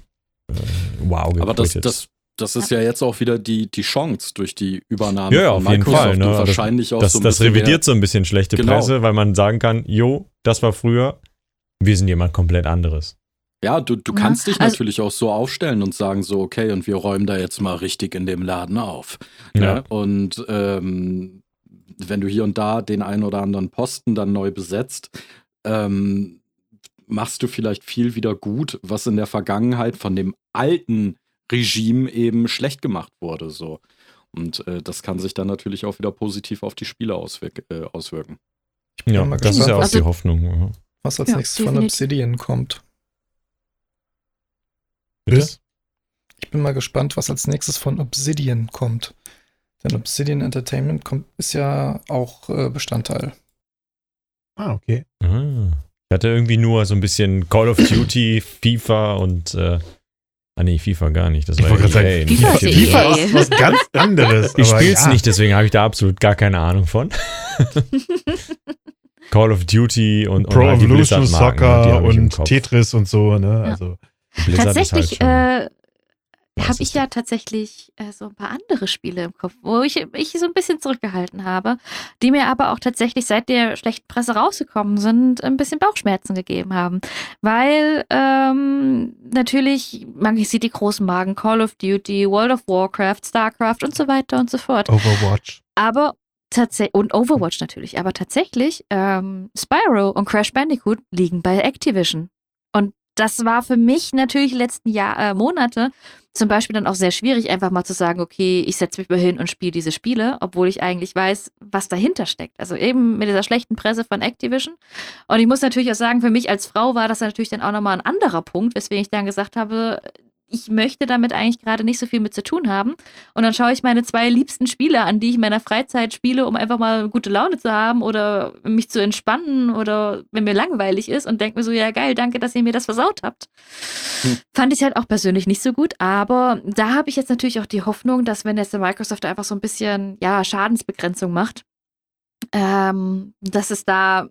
äh, wow Aber das, das, das ist ja jetzt auch wieder die, die Chance durch die Übernahme ja, ja, von auf jeden Microsoft Fall, ne? und Das- wahrscheinlich auch Das, so ein das bisschen revidiert mehr, so ein bisschen schlechte Genau. Presse, weil man sagen kann, jo, das war früher, wir sind jemand komplett anderes. Ja, du, du Ja, kannst dich also- natürlich auch so aufstellen und sagen so, okay, und wir räumen da jetzt mal richtig in dem Laden auf. Ja. Ne? Und ähm, wenn du hier und da den einen oder anderen Posten dann neu besetzt, ähm, machst du vielleicht viel wieder gut, was in der Vergangenheit von dem alten Regime eben schlecht gemacht wurde. So. Und äh, das kann sich dann natürlich auch wieder positiv auf die Spieler auswirk äh, auswirken. Ja, mal das ist ja auch gespannt. die Hoffnung. Ja. Was als Ja, nächstes von definitiv. Obsidian kommt. Bitte? Ich bin mal gespannt, was als nächstes von Obsidian kommt. Denn Obsidian Entertainment kommt, ist ja auch äh, Bestandteil. Ah, okay. Ah. Ich hatte irgendwie nur so ein bisschen Call of Duty, FIFA und äh, ah nee, FIFA gar nicht. Das Ich war EA, sagen, nicht FIFA ist. EA. FIFA ist was ganz anderes. Ich aber spiel's ja. nicht, deswegen habe ich da absolut gar keine Ahnung von. Call of Duty und, Pro und halt Evolution ne, die Soccer hab ich im und. Tetris und so, ne? Ja. Also, Blizzard tatsächlich ist halt äh, habe ich ja tatsächlich äh, so ein paar andere Spiele im Kopf, wo ich mich so ein bisschen zurückgehalten habe, die mir aber auch tatsächlich seit der schlechten Presse rausgekommen sind, ein bisschen Bauchschmerzen gegeben haben. Weil ähm, natürlich, man sieht die großen Marken, Call of Duty, World of Warcraft, StarCraft und so weiter und so fort. Overwatch. Aber tatsächlich, und Overwatch natürlich, aber tatsächlich, ähm, Spyro und Crash Bandicoot liegen bei Activision. Und das war für mich natürlich letzten Jahr, äh, Monate zum Beispiel dann auch sehr schwierig, einfach mal zu sagen, okay, ich setze mich mal hin und spiele diese Spiele, obwohl ich eigentlich weiß, was dahinter steckt. Also eben mit dieser schlechten Presse von Activision. Und ich muss natürlich auch sagen, für mich als Frau war das natürlich dann auch nochmal ein anderer Punkt, weswegen ich dann gesagt habe, ich möchte damit eigentlich gerade nicht so viel mit zu tun haben. Und dann schaue ich meine zwei liebsten Spiele an, die ich in meiner Freizeit spiele, um einfach mal gute Laune zu haben oder mich zu entspannen oder wenn mir langweilig ist und denke mir so, ja geil, danke, dass ihr mir das versaut habt. Hm. Fand ich halt auch persönlich nicht so gut, aber da habe ich jetzt natürlich auch die Hoffnung, dass wenn jetzt der Microsoft einfach so ein bisschen, ja, Schadensbegrenzung macht, ähm, dass es da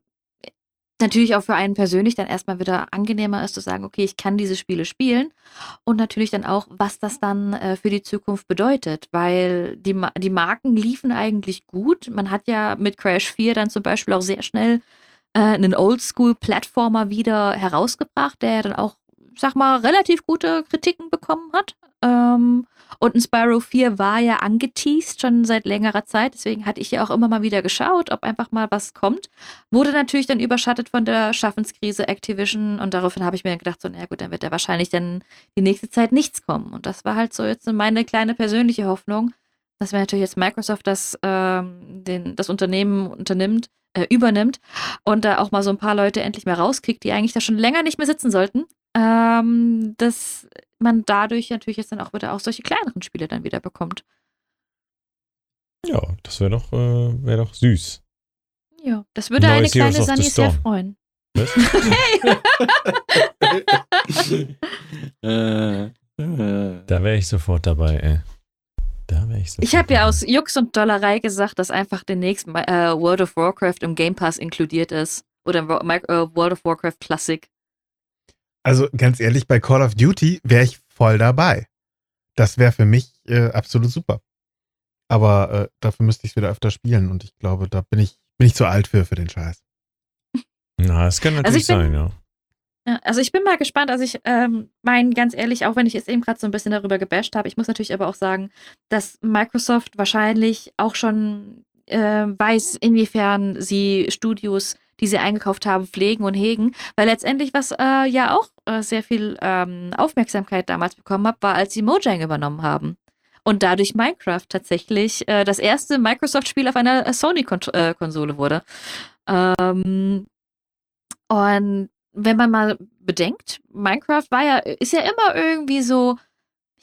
natürlich auch für einen persönlich dann erstmal wieder angenehmer ist zu sagen, okay, ich kann diese Spiele spielen und natürlich dann auch, was das dann äh, für die Zukunft bedeutet, weil die, Ma- die Marken liefen eigentlich gut. Man hat ja mit Crash 4 dann zum Beispiel auch sehr schnell äh, einen Oldschool-Plattformer wieder herausgebracht, der dann auch, sag mal, relativ gute Kritiken bekommen hat. Ähm, und ein Spyro 4 war ja angeteased schon seit längerer Zeit, deswegen hatte ich ja auch immer mal wieder geschaut, ob einfach mal was kommt. Wurde natürlich dann überschattet von der Schaffenskrise Activision und daraufhin habe ich mir gedacht, so, na gut, dann wird da wahrscheinlich dann die nächste Zeit nichts kommen. Und das war halt so jetzt meine kleine persönliche Hoffnung, dass wenn natürlich jetzt Microsoft das, ähm, den, das Unternehmen unternimmt, äh, übernimmt und da auch mal so ein paar Leute endlich mal rauskickt, die eigentlich da schon länger nicht mehr sitzen sollten, ähm, dass man dadurch natürlich jetzt dann auch wieder auch solche kleineren Spiele dann wieder bekommt. Ja, das wäre doch, äh, wär doch süß. Ja, das würde Neues eine Heroes kleine the Sunny sehr freuen. Was? äh, äh. Da wäre ich sofort dabei, ey. Da wäre ich sofort Ich habe ja aus Jux und Dollerei gesagt, dass einfach demnächst äh, World of Warcraft im Game Pass inkludiert ist. Oder äh, World of Warcraft Classic. Also ganz ehrlich, bei Call of Duty wäre ich voll dabei. Das wäre für mich äh, absolut super. Aber äh, dafür müsste ich es wieder öfter spielen und ich glaube, da bin ich, bin ich zu alt für, für den Scheiß. Na, das kann natürlich ich bin- sein, ja. Ja, also ich bin mal gespannt. Also ich ähm, meine ganz ehrlich, auch wenn ich jetzt eben gerade so ein bisschen darüber gebasht habe, ich muss natürlich aber auch sagen, dass Microsoft wahrscheinlich auch schon äh, weiß, inwiefern sie Studios, die sie eingekauft haben, pflegen und hegen. Weil letztendlich, was äh, ja auch äh, sehr viel ähm, Aufmerksamkeit damals bekommen hat, war, als sie Mojang übernommen haben. Und dadurch Minecraft tatsächlich äh, das erste Microsoft-Spiel auf einer äh, Sony-Konsole wurde. Ähm, und wenn man mal bedenkt, Minecraft war ja, ist ja immer irgendwie so,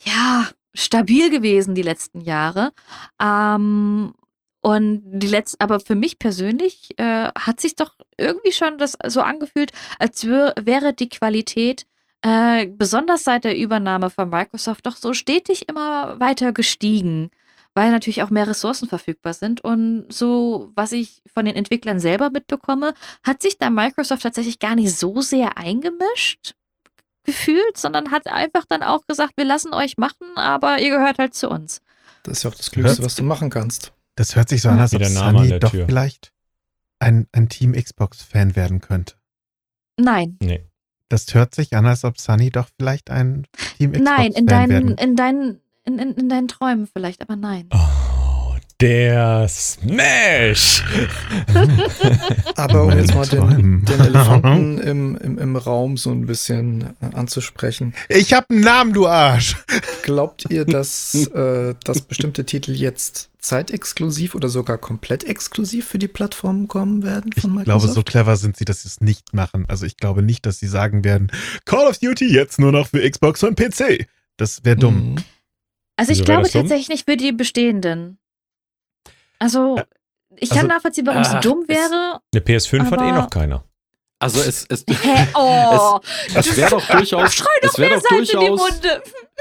ja, stabil gewesen die letzten Jahre. Ähm, und die letzten, aber für mich persönlich äh, hat sich doch irgendwie schon das so angefühlt, als wär, wäre die Qualität äh, besonders seit der Übernahme von Microsoft doch so stetig immer weiter gestiegen, weil natürlich auch mehr Ressourcen verfügbar sind. Und so, was ich von den Entwicklern selber mitbekomme, hat sich da Microsoft tatsächlich gar nicht so sehr eingemischt. gefühlt, sondern hat einfach dann auch gesagt, wir lassen euch machen, aber ihr gehört halt zu uns. Das ist ja auch das Klügste, was du machen kannst. Das hört sich so an, als ob Sunny doch Tür. vielleicht ein, ein Team Xbox-Fan werden könnte. Nein. Nee. Das hört sich an, als ob Sunny doch vielleicht ein Team Xbox Nein, in deinen, werden. in deinen, in, in, in deinen Träumen vielleicht, aber nein. Oh, der Smash! aber um jetzt mal den, den Elefanten im, im, im Raum so ein bisschen äh, anzusprechen. Ich hab einen Namen, du Arsch! Glaubt ihr, dass, äh, dass bestimmte Titel jetzt zeitexklusiv oder sogar komplett exklusiv für die Plattformen kommen werden von Microsoft? Ich glaube, so clever sind sie, dass sie es nicht machen. Also ich glaube nicht, dass sie sagen werden, Call of Duty jetzt nur noch für Xbox und PC. Das wäre dumm. Mhm. Also ich glaube tatsächlich nicht für die bestehenden. Also ich kann also, nachvollziehen, warum es ah, dumm wäre. Eine PS5 hat eh noch keiner. Also es, es, Hä? Oh, es, es wäre doch durchaus, Schrei doch es wäre doch durchaus,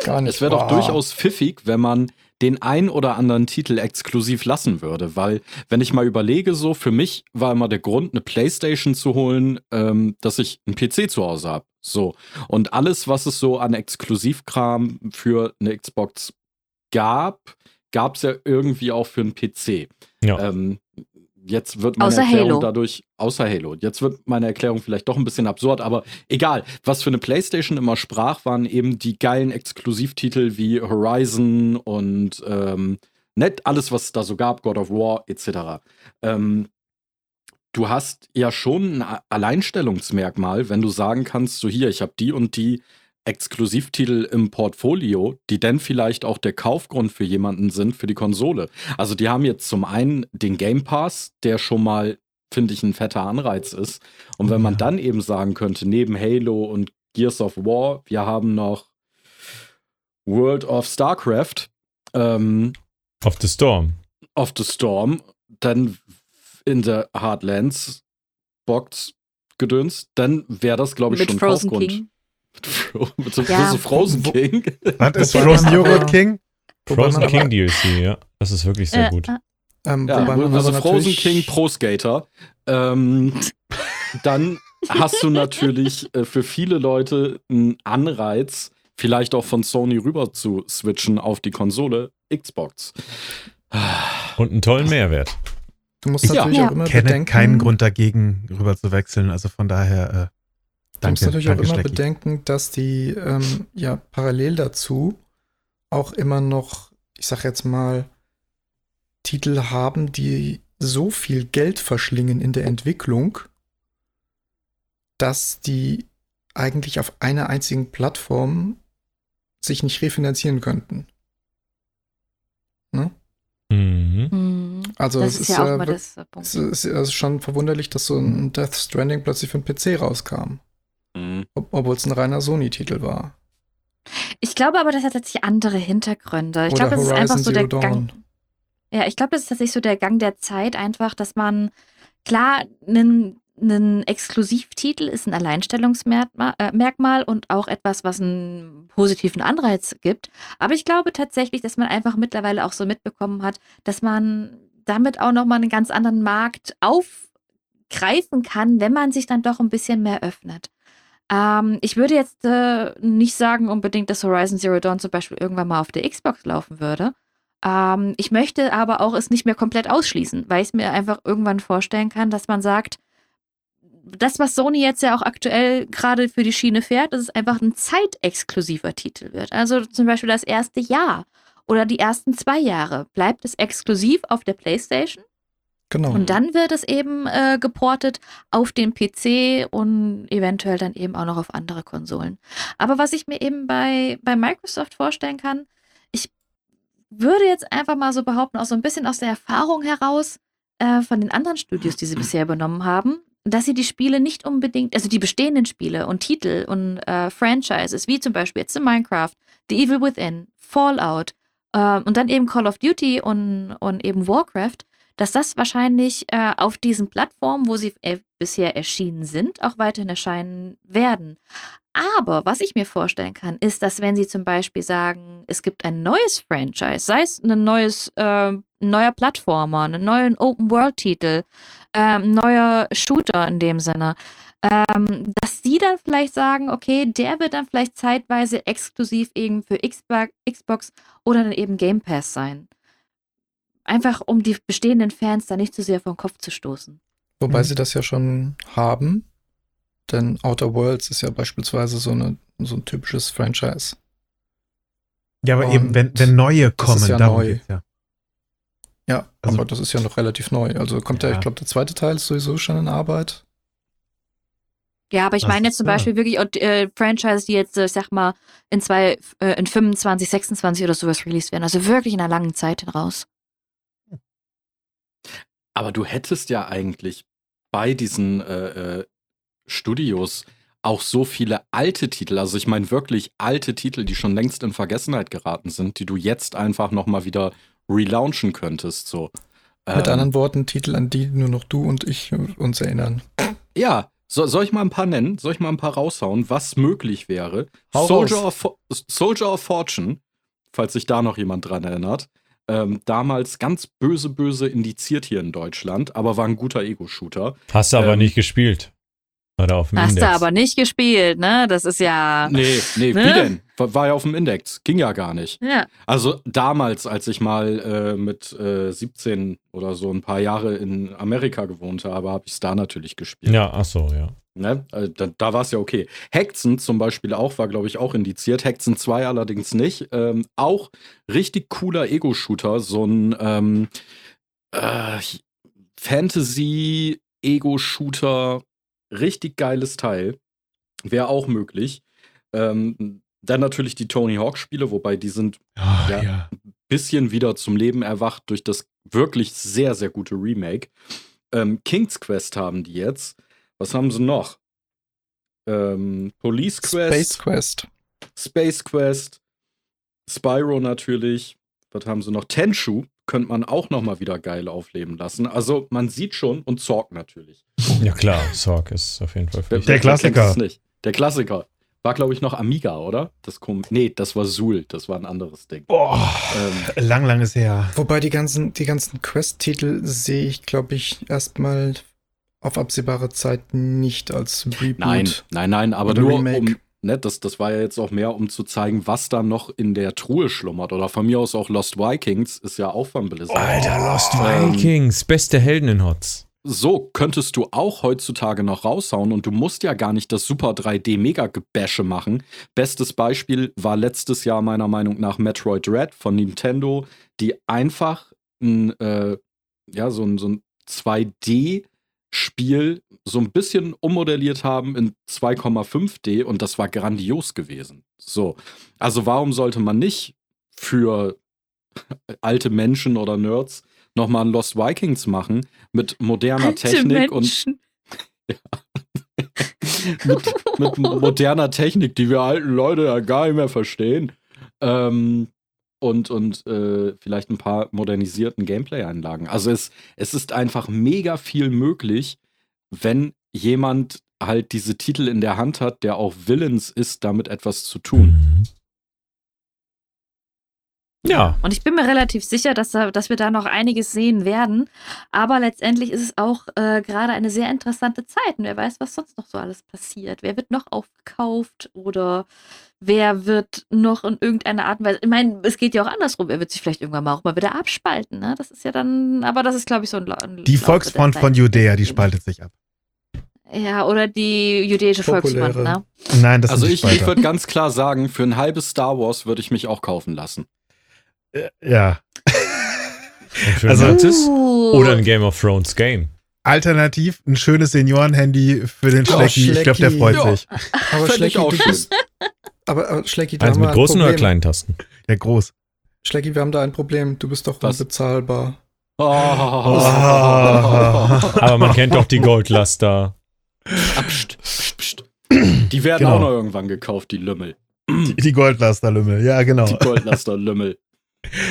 Gar nicht es wäre doch durchaus pfiffig, wenn man den ein oder anderen Titel exklusiv lassen würde. Weil, wenn ich mal überlege, so, für mich war immer der Grund, eine Playstation zu holen, ähm, dass ich einen PC zu Hause habe. So. Und alles, was es so an Exklusivkram für eine Xbox gab, gab es ja irgendwie auch für einen PC. Ja. Ähm, jetzt wird meine außer Erklärung Halo. dadurch, außer Halo, jetzt wird meine Erklärung vielleicht doch ein bisschen absurd, aber egal. Was für eine Playstation immer sprach, waren eben die geilen Exklusivtitel wie Horizon und ähm, net alles, was es da so gab, God of War etc. Ähm, du hast ja schon ein Alleinstellungsmerkmal, wenn du sagen kannst, so hier, ich habe die und die Exklusivtitel im Portfolio, die dann vielleicht auch der Kaufgrund für jemanden sind für die Konsole. Also die haben jetzt zum einen den Game Pass, der schon mal, finde ich, ein fetter Anreiz ist. Und wenn man dann eben sagen könnte, neben Halo und Gears of War, wir haben noch World of StarCraft. Ähm, of the Storm. Of the Storm. Dann in der Heartlands Box gedönst, dann wäre das, glaube ich, Mit schon Frozen Kaufgrund. King. Mit so ja. Frozen King. Was ist Frozen Joghurt King? Frozen King DLC, ja. Das ist wirklich sehr gut. Ähm, ja, also Frozen King Pro Skater. Ähm, dann hast du natürlich äh, für viele Leute einen Anreiz, vielleicht auch von Sony rüber zu switchen auf die Konsole Xbox. Und einen tollen Mehrwert. Du musst natürlich ja. auch immer Ich kenne bedenken, keinen Grund dagegen, rüber zu wechseln. Also von daher. Du musst natürlich danke, auch immer Schlecki. bedenken, dass die ähm, ja parallel dazu auch immer noch, ich sag jetzt mal, Titel haben, die so viel Geld verschlingen in der Entwicklung, dass die eigentlich auf einer einzigen Plattform sich nicht refinanzieren könnten. Ne? Mhm. mhm. Also das es ist, ist, ja äh, es ist, es ist schon verwunderlich, dass so ein Death Stranding plötzlich für den PC rauskam. Mhm. Obwohl es ein reiner Sony-Titel war. Ich glaube aber, das hat tatsächlich andere Hintergründe. Ich glaube, das ist einfach so der Dawn. Gang. Ja, ich glaube, das ist tatsächlich so der Gang der Zeit, einfach, dass man klar einen ein Exklusivtitel ist ein Alleinstellungsmerkmal äh, und auch etwas, was einen positiven Anreiz gibt. Aber ich glaube tatsächlich, dass man einfach mittlerweile auch so mitbekommen hat, dass man damit auch nochmal einen ganz anderen Markt aufgreifen kann, wenn man sich dann doch ein bisschen mehr öffnet. Ähm, ich würde jetzt äh, nicht sagen unbedingt, dass Horizon Zero Dawn zum Beispiel irgendwann mal auf der Xbox laufen würde. Ähm, ich möchte aber auch es nicht mehr komplett ausschließen, weil ich es mir einfach irgendwann vorstellen kann, dass man sagt, das, was Sony jetzt ja auch aktuell gerade für die Schiene fährt, dass es einfach ein zeitexklusiver Titel wird. Also zum Beispiel das erste Jahr oder die ersten zwei Jahre bleibt es exklusiv auf der PlayStation Genau. Und dann wird es eben äh, geportet auf den PC und eventuell dann eben auch noch auf andere Konsolen. Aber was ich mir eben bei, bei Microsoft vorstellen kann, ich würde jetzt einfach mal so behaupten, auch so ein bisschen aus der Erfahrung heraus äh, von den anderen Studios, die sie bisher übernommen haben, dass sie die Spiele nicht unbedingt, also die bestehenden Spiele und Titel und äh, Franchises, wie zum Beispiel jetzt Minecraft, The Evil Within, Fallout äh, und dann eben Call of Duty und, und eben Warcraft, dass das wahrscheinlich äh, auf diesen Plattformen, wo sie äh, bisher erschienen sind, auch weiterhin erscheinen werden. Aber was ich mir vorstellen kann, ist, dass wenn sie zum Beispiel sagen, es gibt ein neues Franchise, sei es ein neues, äh, neuer Plattformer, einen neuen Open-World-Titel, äh, neuer Shooter in dem Sinne, ähm, dass die dann vielleicht sagen, okay, der wird dann vielleicht zeitweise exklusiv eben für Xbox oder dann eben Game Pass sein. Einfach um die bestehenden Fans da nicht zu sehr vom Kopf zu stoßen. Wobei mhm. sie das ja schon haben, denn Outer Worlds ist ja beispielsweise so, eine, so ein typisches Franchise. Ja, aber Und eben, wenn, wenn neue kommen, das ist ja neu. Ja. ja, also, aber das ist ja noch relativ neu. Also kommt ja. der, ich glaube, der zweite Teil ist sowieso schon in Arbeit. Ja, aber ich meine jetzt zum Beispiel wirklich äh, Franchises, die jetzt, äh, sag mal, in zwei, äh, in 25, 26 oder sowas released werden. Also wirklich in einer langen Zeit raus. Aber du hättest ja eigentlich bei diesen äh, äh, Studios auch so viele alte Titel, also ich meine wirklich alte Titel, die schon längst in Vergessenheit geraten sind, die du jetzt einfach nochmal wieder relaunchen könntest. So. Mit ähm, anderen Worten, Titel, an die nur noch du und ich uns erinnern. Ja, so, soll ich mal ein paar nennen? Soll ich mal ein paar raushauen, was möglich wäre? Soldier of, Soldier of Fortune, falls sich da noch jemand dran erinnert ähm, damals ganz böse, böse indiziert hier in Deutschland, aber war ein guter Ego-Shooter. Hast du aber ähm, nicht gespielt. Oder auf dem Hast Index. du aber nicht gespielt, ne? Das ist ja. Nee, nee, ne? wie denn? War ja auf dem Index. Ging ja gar nicht. Ja. Also damals, als ich mal äh, mit äh, 17 oder so ein paar Jahre in Amerika gewohnt habe, habe ich es da natürlich gespielt. Ja, ach so, ja. Ne? Äh, da, da war es ja okay. Hexen zum Beispiel auch, war glaube ich auch indiziert. Hexen 2 allerdings nicht. Ähm, auch richtig cooler Ego-Shooter. So ein ähm, äh, Fantasy-Ego-Shooter. Richtig geiles Teil. Wäre auch möglich. Ähm, dann natürlich die Tony Hawk-Spiele, wobei die sind oh, ja, ja. ein bisschen wieder zum Leben erwacht durch das wirklich sehr, sehr gute Remake. Ähm, King's Quest haben die jetzt. Was haben sie noch? Ähm, Police Quest. Space Quest. Space Quest. Spyro natürlich. Was haben sie noch? Tenshu könnte man auch noch mal wieder geil aufleben lassen. Also man sieht schon und Zorg natürlich. Ja klar, Zorg ist auf jeden Fall der, der Klassiker. Nicht. Der Klassiker. War, glaube ich, noch Amiga, oder? Das kom nee, das war Sul, das war ein anderes Ding. Boah, ähm, lang, lang ist her. Wobei die ganzen, die ganzen Quest-Titel sehe ich, glaube ich, erstmal auf absehbare Zeit nicht als Reboot. Nein, nein, nein, aber nur Remake. um, ne, das, das war ja jetzt auch mehr, um zu zeigen, was da noch in der Truhe schlummert. Oder von mir aus auch Lost Vikings ist ja auch von Blizzard. Alter, Lost ähm, Vikings, beste Helden in Hots. So könntest du auch heutzutage noch raushauen und du musst ja gar nicht das Super 3D Mega Gebäsche machen. Bestes Beispiel war letztes Jahr meiner Meinung nach Metroid Red von Nintendo, die einfach ein, äh, ja, so ein, so ein 2D Spiel so ein bisschen ummodelliert haben in 2,5D und das war grandios gewesen. So. Also warum sollte man nicht für alte Menschen oder Nerds nochmal ein Lost Vikings machen mit moderner alte Technik Menschen. und ja, mit, mit moderner Technik, die wir alten Leute ja gar nicht mehr verstehen. Ähm, und, und äh, vielleicht ein paar modernisierten Gameplay-Einlagen. Also es, es ist einfach mega viel möglich, wenn jemand halt diese Titel in der Hand hat, der auch willens ist, damit etwas zu tun. Ja. Und ich bin mir relativ sicher, dass, dass wir da noch einiges sehen werden. Aber letztendlich ist es auch äh, gerade eine sehr interessante Zeit. Und wer weiß, was sonst noch so alles passiert. Wer wird noch aufgekauft oder wer wird noch in irgendeiner Art und Weise. Ich meine, es geht ja auch andersrum. Er wird sich vielleicht irgendwann mal auch mal wieder abspalten. Ne? Das ist ja dann, aber das ist, glaube ich, so ein. ein die Volksfront von Judäa, die spaltet sich ab. Ja, oder die jüdische Volksfront, ne? Nein, das also ist Also ich, ich würde ganz klar sagen, für ein halbes Star Wars würde ich mich auch kaufen lassen. Äh, ja. also, uh. Oder ein Game of Thrones Game. Alternativ ein schönes Seniorenhandy für den oh, Schlecki. Ich glaube, der freut ja. sich. Aber Schlecki, auch du bist, aber, aber Schlecki, Eins mit großen oder kleinen Tasten? Ja, groß. Schlecki, wir haben da ein Problem. Du bist doch Was? unbezahlbar. Oh. Oh. Aber man kennt doch die Goldlaster. Ah, pst, pst, pst. Die werden genau. auch noch irgendwann gekauft, die Lümmel. Die, die Goldlaster-Lümmel, ja, genau. Die Goldlaster-Lümmel.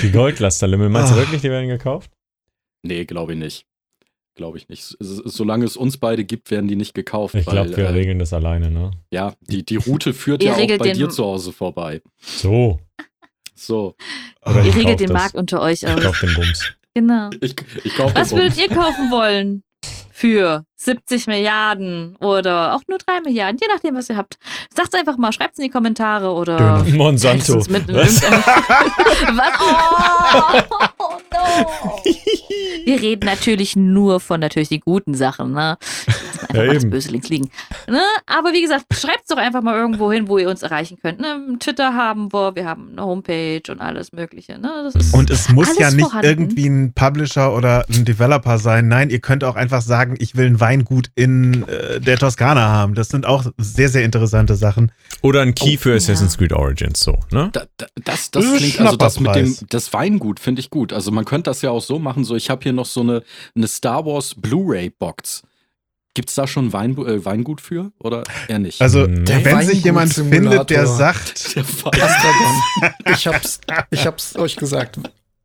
Die Goldlaster-Lümmel, meinst du ah. wirklich, die werden gekauft? Nee, glaube ich nicht. Glaube ich nicht. Solange es uns beide gibt, werden die nicht gekauft. Ich glaube, wir äh, regeln das alleine, ne? Ja, die, die Route führt ja auch bei dir zu Hause vorbei. So. So. Oder ihr regelt den Markt unter euch aus. Ich kauf den Bums. Genau. Ich, ich kauf Was würdet ihr kaufen wollen? für 70 Milliarden oder auch nur 3 Milliarden, je nachdem, was ihr habt. Sagt einfach mal, schreibt es in die Kommentare oder. Döner. Monsanto. Mit was? was? Oh, no. Wir reden natürlich nur von natürlich die guten Sachen, ne? Einfach ja, mal das Böse links liegen. Ne? Aber wie gesagt, schreibt es doch einfach mal irgendwo hin, wo ihr uns erreichen könnt. Ne? Twitter haben wir, wir haben eine Homepage und alles Mögliche. Ne? und es muss ja nicht vorhanden. irgendwie ein Publisher oder ein Developer sein. Nein, ihr könnt auch einfach sagen, ich will ein Weingut in äh, der Toskana haben. Das sind auch sehr, sehr interessante Sachen. Oder ein Key oh, für Assassin's ja. Creed Origins, so, ne? Da, da, das, das, das klingt, also das mit dem, das Weingut finde ich gut. Also man könnte das ja auch so machen, so ich habe hier noch so eine, eine Star Wars Blu-ray-Box. Gibt es da schon Wein, äh, Weingut für oder eher nicht? Also, der wenn sich jemand findet, der sagt, der ich hab's, ich hab's euch gesagt.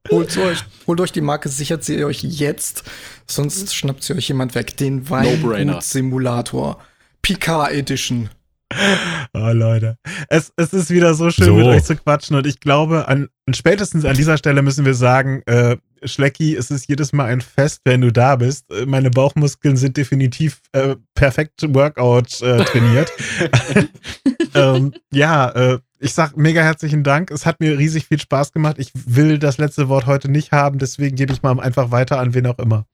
Holt euch, holt euch die Marke, sichert sie euch jetzt, sonst schnappt sie euch jemand weg. Den Weingut-Simulator. Picard Edition. Oh, Leute. Es, es ist wieder so schön, so. mit euch zu quatschen. Und ich glaube, an, spätestens an dieser Stelle müssen wir sagen, äh, Schlecki, es ist jedes Mal ein Fest, wenn du da bist. Äh, meine Bauchmuskeln sind definitiv äh, perfekt Workout äh, trainiert. ähm, ja, äh, ich sag mega herzlichen Dank. Es hat mir riesig viel Spaß gemacht. Ich will das letzte Wort heute nicht haben, deswegen gebe ich mal einfach weiter an wen auch immer.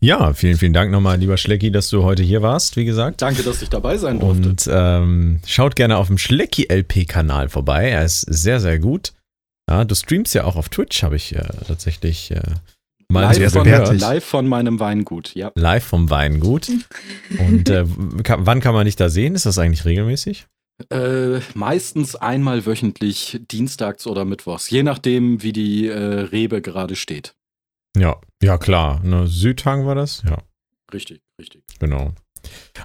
Ja, vielen, vielen Dank nochmal, lieber Schlecki, dass du heute hier warst, wie gesagt. Danke, dass ich dabei sein durfte. Und ähm, schaut gerne auf dem Schlecki-LP-Kanal vorbei. Er ist sehr, sehr gut. Ja, du streamst ja auch auf Twitch, habe ich äh, tatsächlich äh, mal live von, live von meinem Weingut, ja. Live vom Weingut. Und äh, kann, wann kann man dich da sehen? Ist das eigentlich regelmäßig? Äh, meistens einmal wöchentlich, dienstags oder mittwochs, je nachdem, wie die äh, Rebe gerade steht. Ja, ja klar. Ne, Südhang war das? Ja. Richtig, richtig. Genau.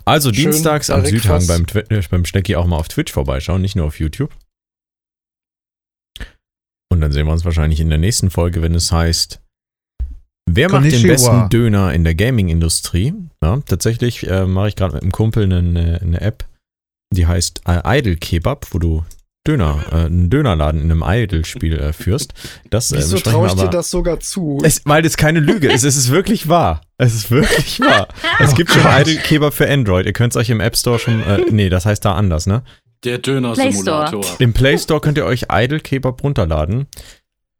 Also Schön dienstags am Südhang beim, äh, beim Schnecki auch mal auf Twitch vorbeischauen, nicht nur auf YouTube. Und dann sehen wir uns wahrscheinlich in der nächsten Folge, wenn es heißt, wer macht den besten Döner in der Gaming-Industrie? Ja, tatsächlich äh, mache ich gerade mit einem Kumpel eine, eine App, die heißt äh, Idle Kebab, wo du Döner, äh, einen Dönerladen in einem Idle-Spiel äh, führst. Das, äh, Wieso traue ich dir das sogar zu? Es, weil das keine Lüge ist. Es ist wirklich wahr. Es ist wirklich wahr. es gibt schon Idle Kebab für Android. Ihr könnt es euch im App Store schon, äh, nee, das heißt da anders, ne? Der Döner-Simulator. Im Play Store könnt ihr euch Idle Kebab runterladen.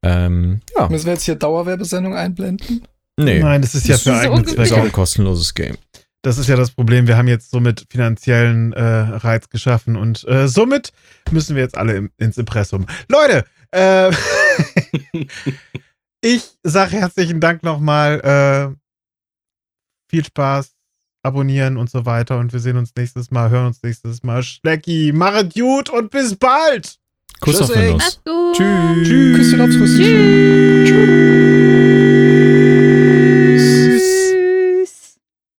Ähm, ja. Müssen wir jetzt hier Dauerwerbesendung einblenden? Nee. Nein, das ist ja für eigene Zwecke. Das ist auch ein kostenloses Game. Das ist ja das Problem. Wir haben jetzt somit finanziellen äh, Reiz geschaffen und äh, somit müssen wir jetzt alle im, ins Impressum. Leute, äh, ich sage herzlichen Dank nochmal. Äh, viel Spaß, abonnieren und so weiter und wir sehen uns nächstes Mal, hören uns nächstes Mal. Schlecki, machet gut und bis bald. Kuss Tschüss, auf den Tschüss. Tschüss. Tschüss. Tschüss.